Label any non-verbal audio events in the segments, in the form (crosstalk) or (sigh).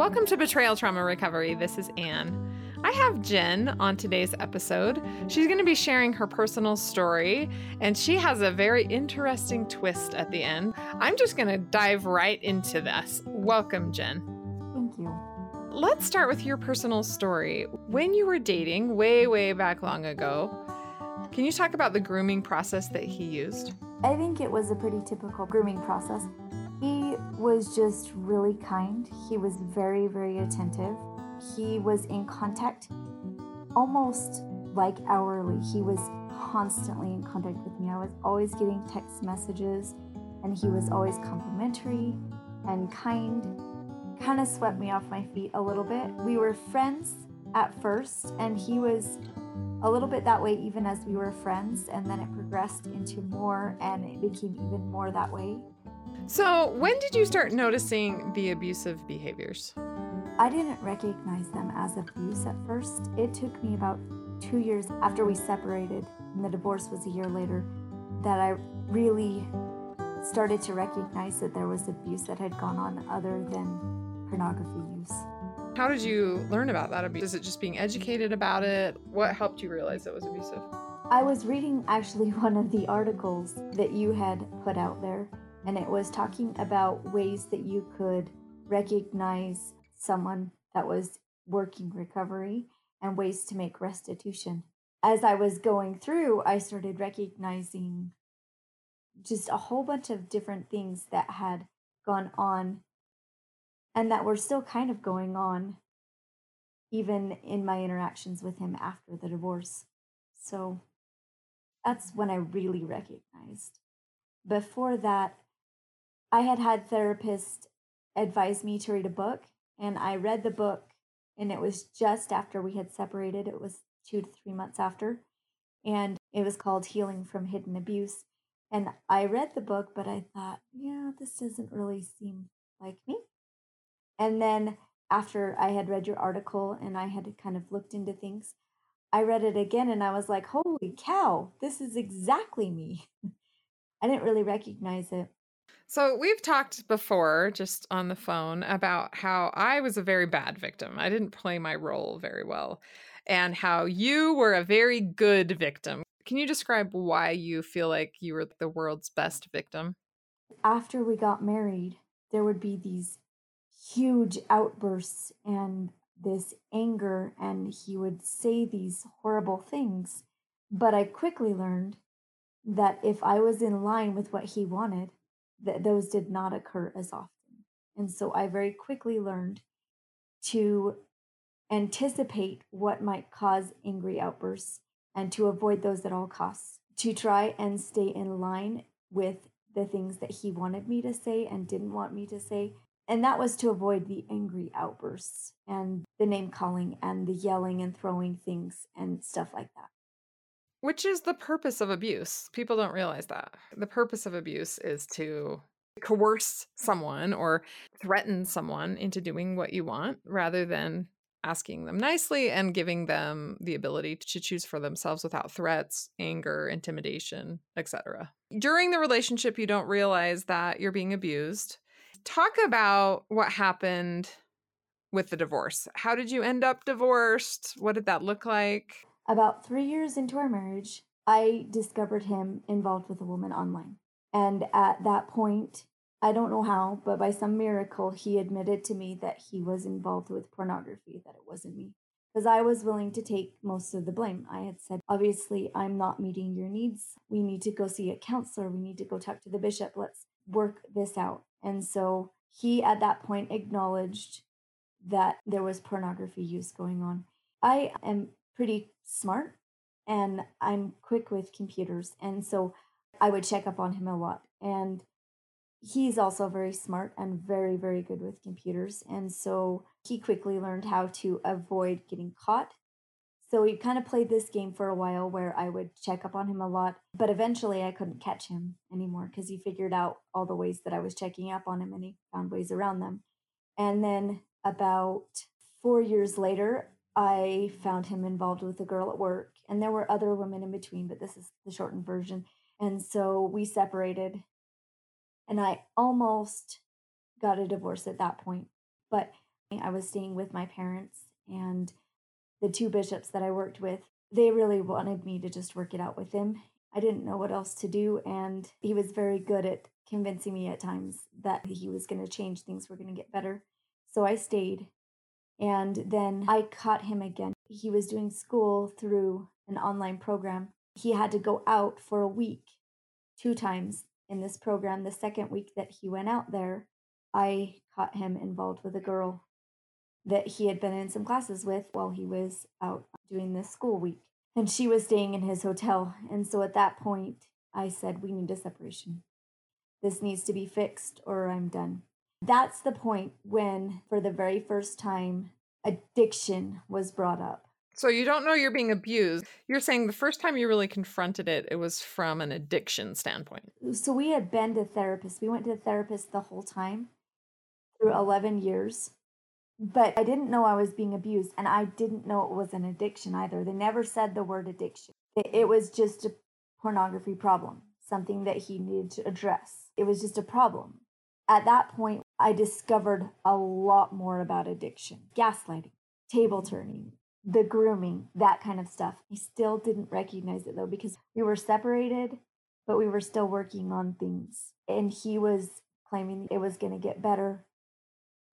Welcome to Betrayal Trauma Recovery. This is Anne. I have Jen on today's episode. She's going to be sharing her personal story, and she has a very interesting twist at the end. I'm just going to dive right into this. Welcome, Jen. Thank you. Let's start with your personal story. When you were dating, way, way back long ago, can you talk about the grooming process that he used? I think it was a pretty typical grooming process. He was just really kind. He was very, very attentive. He was in contact almost like hourly. He was constantly in contact with me. I was always getting text messages, and he was always complimentary and kind. Kind of swept me off my feet a little bit. We were friends at first, and he was a little bit that way even as we were friends, and then it progressed into more, and it became even more that way. So, when did you start noticing the abusive behaviors? I didn't recognize them as abuse at first. It took me about two years after we separated, and the divorce was a year later, that I really started to recognize that there was abuse that had gone on other than pornography use. How did you learn about that abuse? Is it just being educated about it? What helped you realize it was abusive? I was reading actually (laughs) one of the articles that you had put out there, and it was talking about ways that you could recognize someone that was working recovery and ways to make restitution. As I was going through, I started recognizing just a whole bunch of different things that had gone on and that were still kind of going on even in my interactions with him after the divorce. So that's when I really recognized. Before that, I had had therapists advise me to read a book, and I read the book, and it was just after we had separated. It was two to three months after, and it was called Healing from Hidden Abuse. And I read the book, but I thought, yeah, this doesn't really seem like me. And then after I had read your article and I had kind of looked into things, I read it again and I was like, holy cow, this is exactly me. (laughs) I didn't really recognize it. So, we've talked before just on the phone about how I was a very bad victim. I didn't play my role very well, and how you were a very good victim. Can you describe why you feel like you were the world's best victim? After we got married, there would be these huge outbursts and this anger, and he would say these horrible things. But I quickly learned that if I was in line with what he wanted, that those did not occur as often. And so I very quickly learned to anticipate what might cause angry outbursts and to avoid those at all costs, to try and stay in line with the things that he wanted me to say and didn't want me to say. And that was to avoid the angry outbursts and the name calling and the yelling and throwing things and stuff like that. Which is the purpose of abuse. People don't realize that. The purpose of abuse is to coerce someone or threaten someone into doing what you want rather than asking them nicely and giving them the ability to choose for themselves without threats, anger, intimidation, etc. During the relationship you don't realize that you're being abused. Talk about what happened with the divorce. How did you end up divorced? What did that look like? About three years into our marriage, I discovered him involved with a woman online. And at that point, I don't know how, but by some miracle, he admitted to me that he was involved with pornography, that it wasn't me. Because I was willing to take most of the blame. I had said, obviously, I'm not meeting your needs. We need to go see a counselor. We need to go talk to the bishop. Let's work this out. And so he, at that point, acknowledged that there was pornography use going on. I am pretty smart and I'm quick with computers. And so I would check up on him a lot. And he's also very smart and very, very good with computers. And so he quickly learned how to avoid getting caught. So we kind of played this game for a while where I would check up on him a lot, but eventually I couldn't catch him anymore because he figured out all the ways that I was checking up on him and he found ways around them. And then about four years later, I found him involved with a girl at work, and there were other women in between, but this is the shortened version. And so we separated, and I almost got a divorce at that point. But I was staying with my parents and the two bishops that I worked with, they really wanted me to just work it out with him. I didn't know what else to do. And he was very good at convincing me at times that he was going to change things were going to get better. So I stayed. And then I caught him again. He was doing school through an online program. He had to go out for a week, two times in this program. The second week that he went out there, I caught him involved with a girl that he had been in some classes with while he was out doing this school week. And she was staying in his hotel. And so at that point, I said, We need a separation. This needs to be fixed or I'm done. That's the point when, for the very first time, addiction was brought up. So you don't know you're being abused. You're saying the first time you really confronted it, it was from an addiction standpoint. So we had been to therapists. We went to therapist the whole time through 11 years but I didn't know I was being abused and I didn't know it was an addiction either. They never said the word addiction. It, was just a pornography problem, something that he needed to address. It was just a problem. At that point, I discovered a lot more about addiction, gaslighting, table turning, the grooming, that kind of stuff. I still didn't recognize it though because we were separated, but we were still working on things. And he was claiming it was going to get better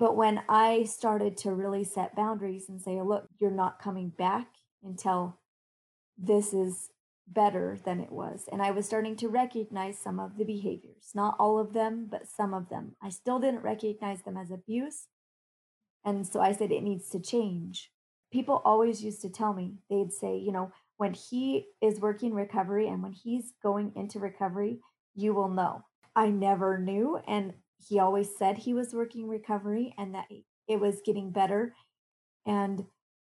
but when I started to really set boundaries and say, look, you're not coming back until this is better than it was. And I was starting to recognize some of the behaviors, not all of them, but some of them. I still didn't recognize them as abuse. And so I said, it needs to change. People always used to tell me, they'd say, you know, when he is working recovery and when he's going into recovery, you will know. I never knew. And he always said he was working recovery and that it was getting better. And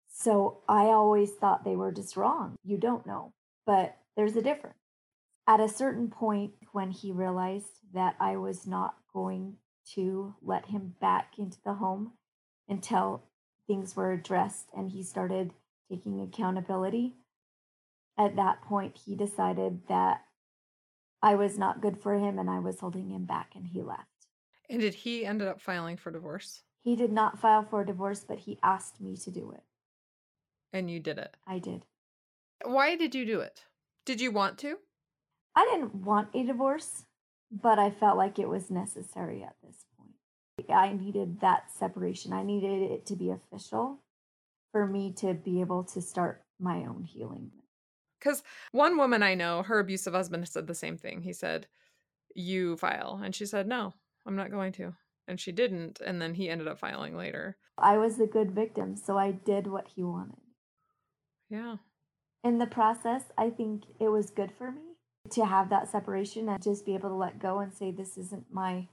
so I always thought they were just wrong. You don't know, but there's a difference. At a certain point, when he realized that I was not going to let him back into the home until things were addressed and he started taking accountability, at that point, he decided that I was not good for him and I was holding him back and he left. And did he end up filing for divorce? He did not file for a divorce, but he asked me to do it. And you did it? I did. Why did you do it? Did you want to? I didn't want a divorce, but I felt like it was necessary at this point. I needed that separation. I needed it to be official for me to be able to start my own healing. Because one woman I know, her abusive husband said the same thing. He said, You file. And she said, No, I'm not going to. And she didn't. And then he ended up filing later. I was the good victim, so I did what he wanted. Yeah. In the process, I think it was good for me to have that separation and just be able to let go and say, this isn't my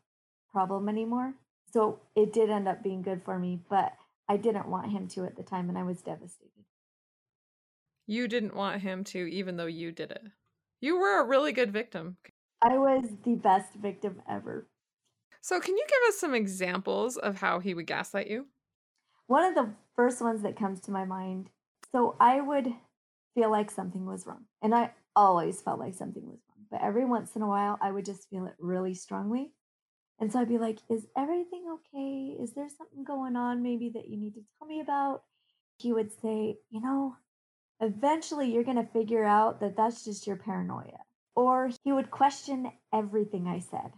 problem anymore. So it did end up being good for me, but I didn't want him to at the time and I was devastated. You didn't want him to, even though you did it. You were a really good victim. I was the best victim ever. So, can you give us some examples of how he would gaslight you? One of the first ones that comes to my mind. So, I would feel like something was wrong, and I always felt like something was wrong. But every once in a while, I would just feel it really strongly. And so I'd be like, Is everything okay? Is there something going on maybe that you need to tell me about? He would say, You know, eventually you're going to figure out that that's just your paranoia. Or he would question everything I said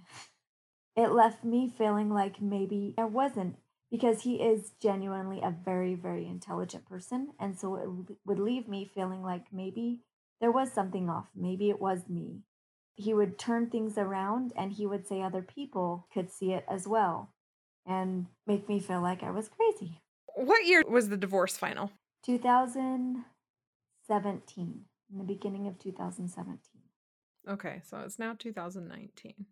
it left me feeling like maybe I wasn't because he is genuinely a very, very intelligent person. And so it would leave me feeling like maybe there was something off. Maybe it was me. He would turn things around and he would say other people could see it as well and make me feel like I was crazy. What year was the divorce final? 2017, in the beginning of 2017. Okay, so it's now 2019.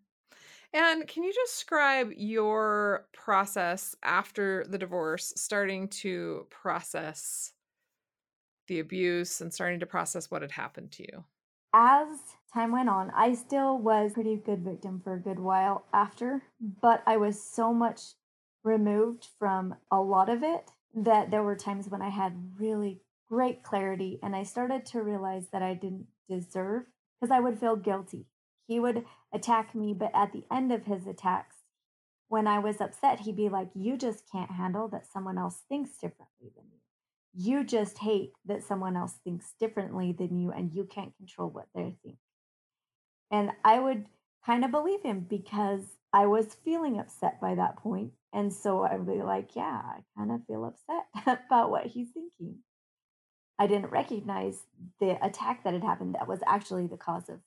And can you describe your process after the divorce, starting to process the abuse and starting to process what had happened to you? As time went on, I still was pretty good victim for a good while after, but I was so much removed from a lot of it that there were times when I had really great clarity and I started to realize that I didn't deserve because I would feel guilty he would attack me, but at the end of his attacks, when I was upset, he'd be like, You just can't handle that someone else thinks differently than you. You just hate that someone else thinks differently than you and you can't control what they think. And I would kind of believe him because I was feeling upset by that point. And so I would be like, Yeah, I kind of feel upset (laughs) about what he's thinking. I didn't recognize the attack that had happened that was actually the cause of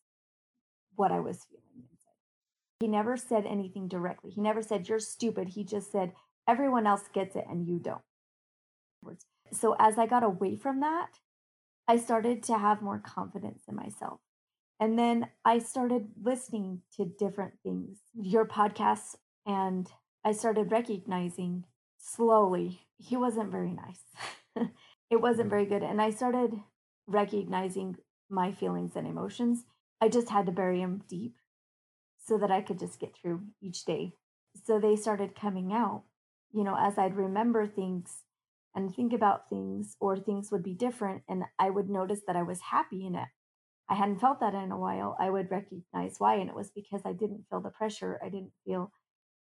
what I was feeling inside. He never said anything directly. He never said, You're stupid. He just said, Everyone else gets it and you don't. So as I got away from that, I started to have more confidence in myself. And then I started listening to different things, your podcasts, and I started recognizing slowly he wasn't very nice. (laughs) it wasn't mm-hmm. very good. And I started recognizing my feelings and emotions. I just had to bury them deep so that I could just get through each day. So they started coming out, you know, as I'd remember things and think about things, or things would be different. And I would notice that I was happy in it. I hadn't felt that in a while. I would recognize why. And it was because I didn't feel the pressure. I didn't feel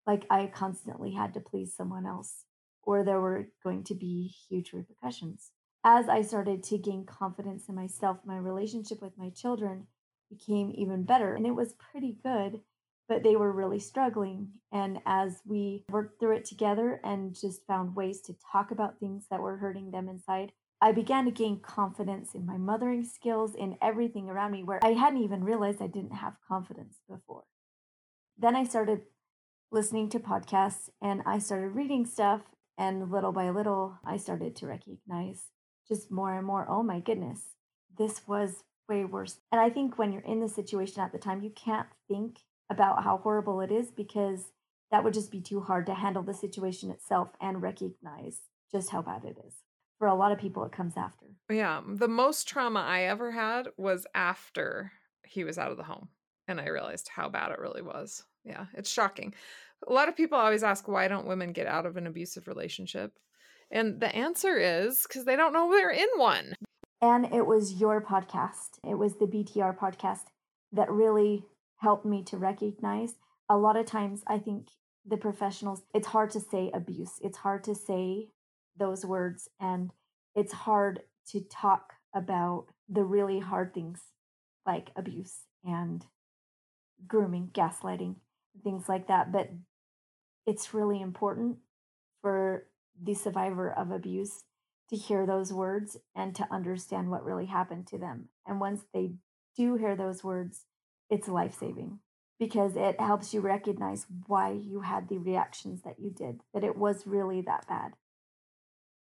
like I constantly had to please someone else or there were going to be huge repercussions as I started to gain confidence in myself, my relationship with my children became even better. And it was pretty good, but they were really struggling. And as we worked through it together and just found ways to talk about things that were hurting them inside, I began to gain confidence in my mothering skills, in everything around me, where I hadn't even realized I didn't have confidence before. Then I started listening to podcasts and I started reading stuff. And little by little, I started to recognize just more and more, oh my goodness, this was way worse. And I think when you're in the situation at the time, you can't think about how horrible it is because that would just be too hard to handle the situation itself and recognize just how bad it is. For a lot of people, it comes after. Yeah. The most trauma I ever had was after he was out of the home and I realized how bad it really was. Yeah, it's shocking. A lot of people always ask, why don't women get out of an abusive relationship? And the answer is because they don't know they're in one. And it was your podcast, it was the BTR podcast that really helped me to recognize. A lot of times, I think the professionals, it's hard to say abuse, it's hard to say those words, and it's hard to talk about the really hard things like abuse and grooming, gaslighting, things like that. But it's really important for the survivor of abuse to hear those words and to understand what really happened to them. And once they do hear those words, it's life saving because it helps you recognize why you had the reactions that you did, that it was really that bad.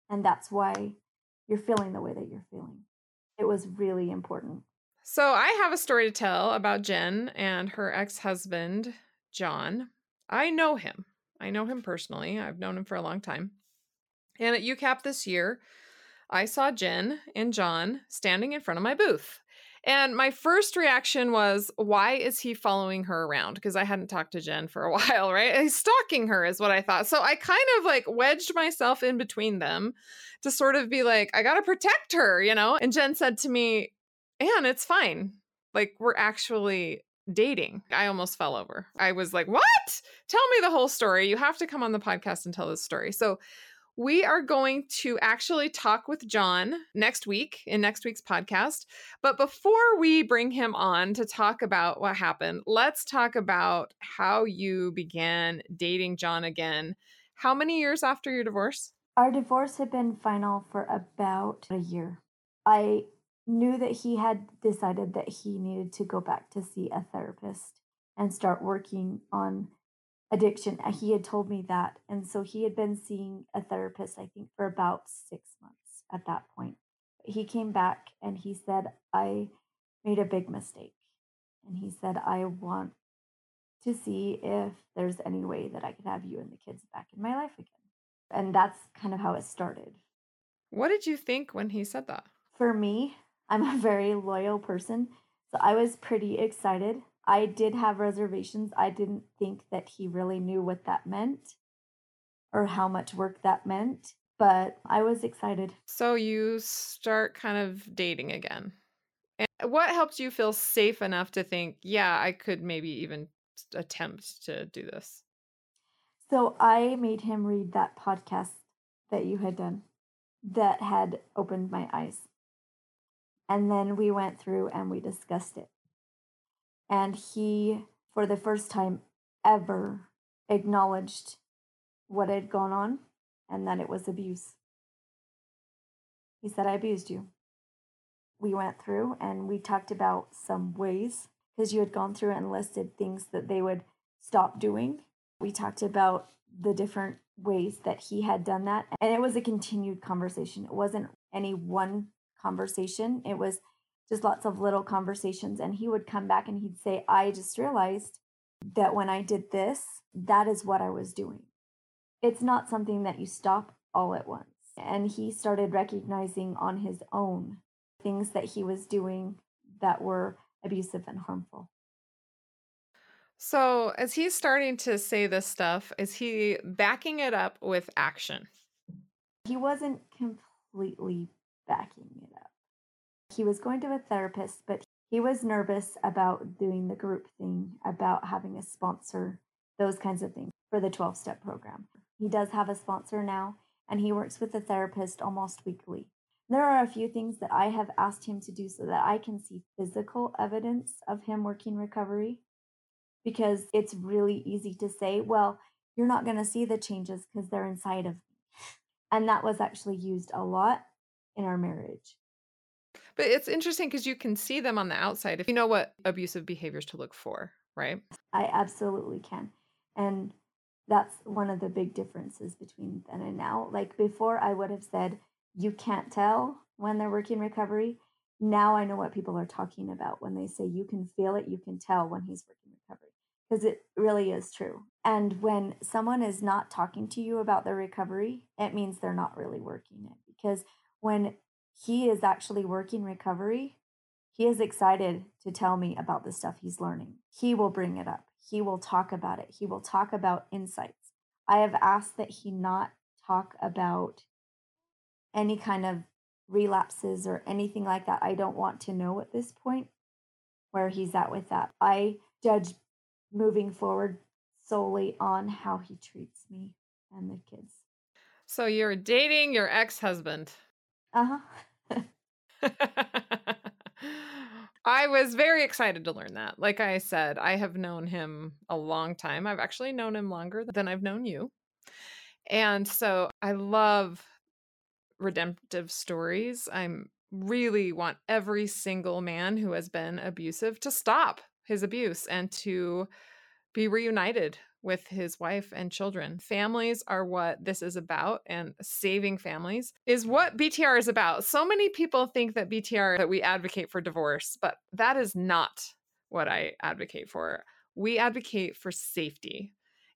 And that's why you're feeling the way that you're feeling. It was really important. So, I have a story to tell about Jen and her ex husband, John. I know him. I know him personally. I've known him for a long time. And at UCAP this year, I saw Jen and John standing in front of my booth. And my first reaction was, why is he following her around? Because I hadn't talked to Jen for a (laughs) while, right? He's stalking her, is what I thought. So I kind of like wedged myself in between them to sort of be like, I got to protect her, you know? And Jen said to me, Anne, it's fine. Like, we're actually dating. I almost fell over. I was like, what? Tell me the whole story. You have to come on the podcast and tell this story. So we are going to actually talk with John next week in next week's podcast. But before we bring him on to talk about what happened, let's talk about how you began dating John again. How many years after your divorce? Our divorce had been final for about a year. I knew that he had decided that he needed to go back to see a therapist and start working on addiction. Uh, he had told me that. And so he had been seeing a therapist, I think, for about six months at that point. He came back and he said, I made a big mistake. And he said, I want to see if there's any way that I could have you and the kids back in my life again. And that's kind of how it started. What did you think when he said that? For me, I'm a very loyal person. So I was pretty excited I did have reservations. I didn't think that he really knew what that meant or how much work that meant, but I was excited. So you start kind of dating again. And what helped you feel safe enough to think, yeah, I could maybe even attempt to do this? So I made him read that podcast that you had done that had opened my eyes. And then we went through and we discussed it. And he, for the first time ever, acknowledged what had gone on and that it was abuse. He said, I abused you. We went through and we talked about some ways because you had gone through and listed things that they would stop doing. We talked about the different ways that he had done that. And it was a continued conversation. It wasn't any one conversation, it was just lots of little conversations. And he would come back and he'd say, I just realized that when I did this, that is what I was doing. It's not something that you stop all at once. And he started recognizing on his own things that he was doing that were abusive and harmful. So, as he's starting to say this stuff, is he backing it up with action? He wasn't completely backing it up. He was going to a therapist, but he was nervous about doing the group thing, about having a sponsor, those kinds of things for the 12 step program. He does have a sponsor now, and he works with a therapist almost weekly. There are a few things that I have asked him to do so that I can see physical evidence of him working recovery because it's really easy to say, well, you're not going to see the changes because they're inside of me. And that was actually used a lot in our marriage. But it's interesting because you can see them on the outside if you know what abusive behaviors to look for, right? I absolutely can. And that's one of the big differences between then and now. Like before, I would have said, you can't tell when they're working recovery. Now I know what people are talking about when they say you can feel it, you can tell when he's working recovery because it really is true. And when someone is not talking to you about their recovery, it means they're not really working it. Because when he is actually working recovery, he is excited to tell me about the stuff he's learning. He will bring it up, he will talk about it, he will talk about insights. I have asked that he not talk about any kind of relapses or anything like that. I don't want to know at this point where he's at with that. I judge moving forward solely on how he treats me and the kids. So you're dating your ex husband. Uh huh. (laughs) I was very excited to learn that. Like I said, I have known him a long time. I've actually known him longer than I've known you. And so I love redemptive stories. I'm really want every single man who has been abusive to stop his abuse and to be reunited with his wife and children. Families are what this is about, and saving families is what BTR is about. So many people think that BTR, that we advocate for divorce, but that is not what I advocate for. We advocate for safety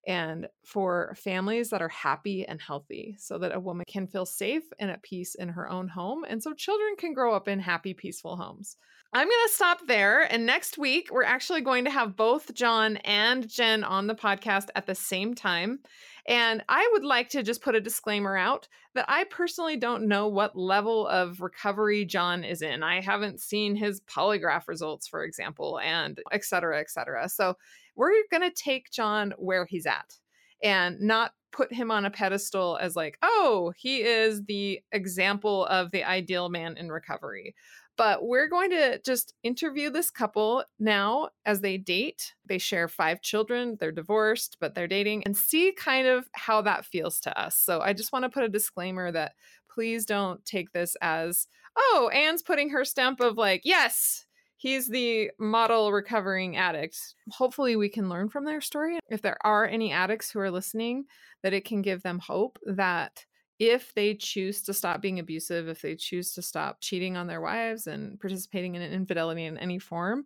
and for families that are happy and healthy so that a woman can feel safe and at peace in her own home. And so children can grow up in happy, peaceful homes. I'm going to stop there. And next week, we're actually going to have both John and Jen on the podcast at the same time. And I would like to just put a disclaimer out that I personally don't know what level of recovery John is in. I haven't seen his polygraph results, for example, and et cetera, et cetera. So we're going to take John where he's at and not put him on a pedestal as like, oh, he is the example of the ideal man in recovery. But we're going to just interview this couple now as they date. They share five children, they're divorced, but they're dating, and see kind of how that feels to us. So I just want to put a disclaimer that please don't take this as, oh, Anne's putting her stamp of like, yes, he's the model recovering addict. Hopefully, we can learn from their story. If there are any addicts who are listening, that it can give them hope that if they choose to stop being abusive, if they choose to stop cheating on their wives and participating in an infidelity in any form,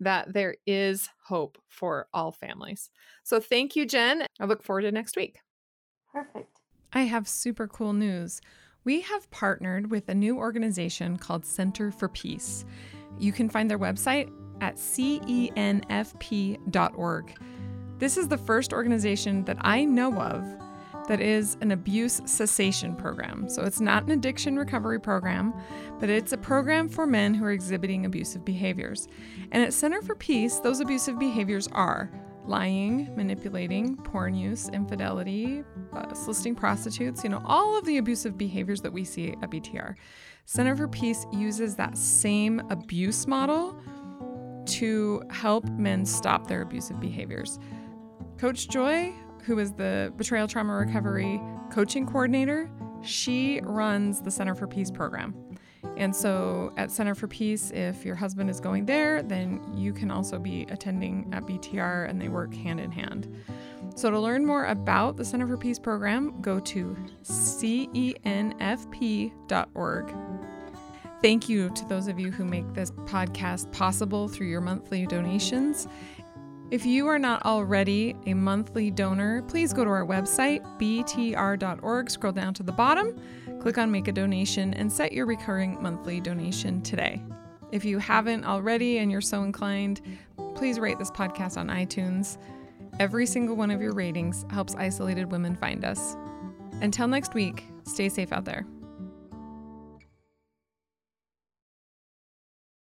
that there is hope for all families. So thank you, Jen. I look forward to next week. Perfect. I have super cool news. We have partnered with a new organization called Center for Peace. You can find their website at cenfp.org. This is the first organization that I know of that is an abuse cessation program. So it's not an addiction recovery program, but it's a program for men who are exhibiting abusive behaviors. And at Center for Peace, those abusive behaviors are lying, manipulating, porn use, infidelity, uh, soliciting prostitutes, you know, all of the abusive behaviors that we see at BTR. Center for Peace uses that same abuse model to help men stop their abusive behaviors. Coach Joy, who is the betrayal trauma recovery coaching coordinator, she runs the Center for Peace program. And so at Center for Peace, if your husband is going there, then you can also be attending at BTR and they work hand in hand. So to learn more about the Center for Peace program, go to cenfp.org. Thank you to those of you who make this podcast possible through your monthly donations. If you are not already a monthly donor, please go to our website, btr.org, scroll down to the bottom, click on Make a Donation, and set your recurring monthly donation today. If you haven't already and you're so inclined, please rate this podcast on iTunes. Every single one of your ratings helps isolated women find us. Until next week, stay safe out there.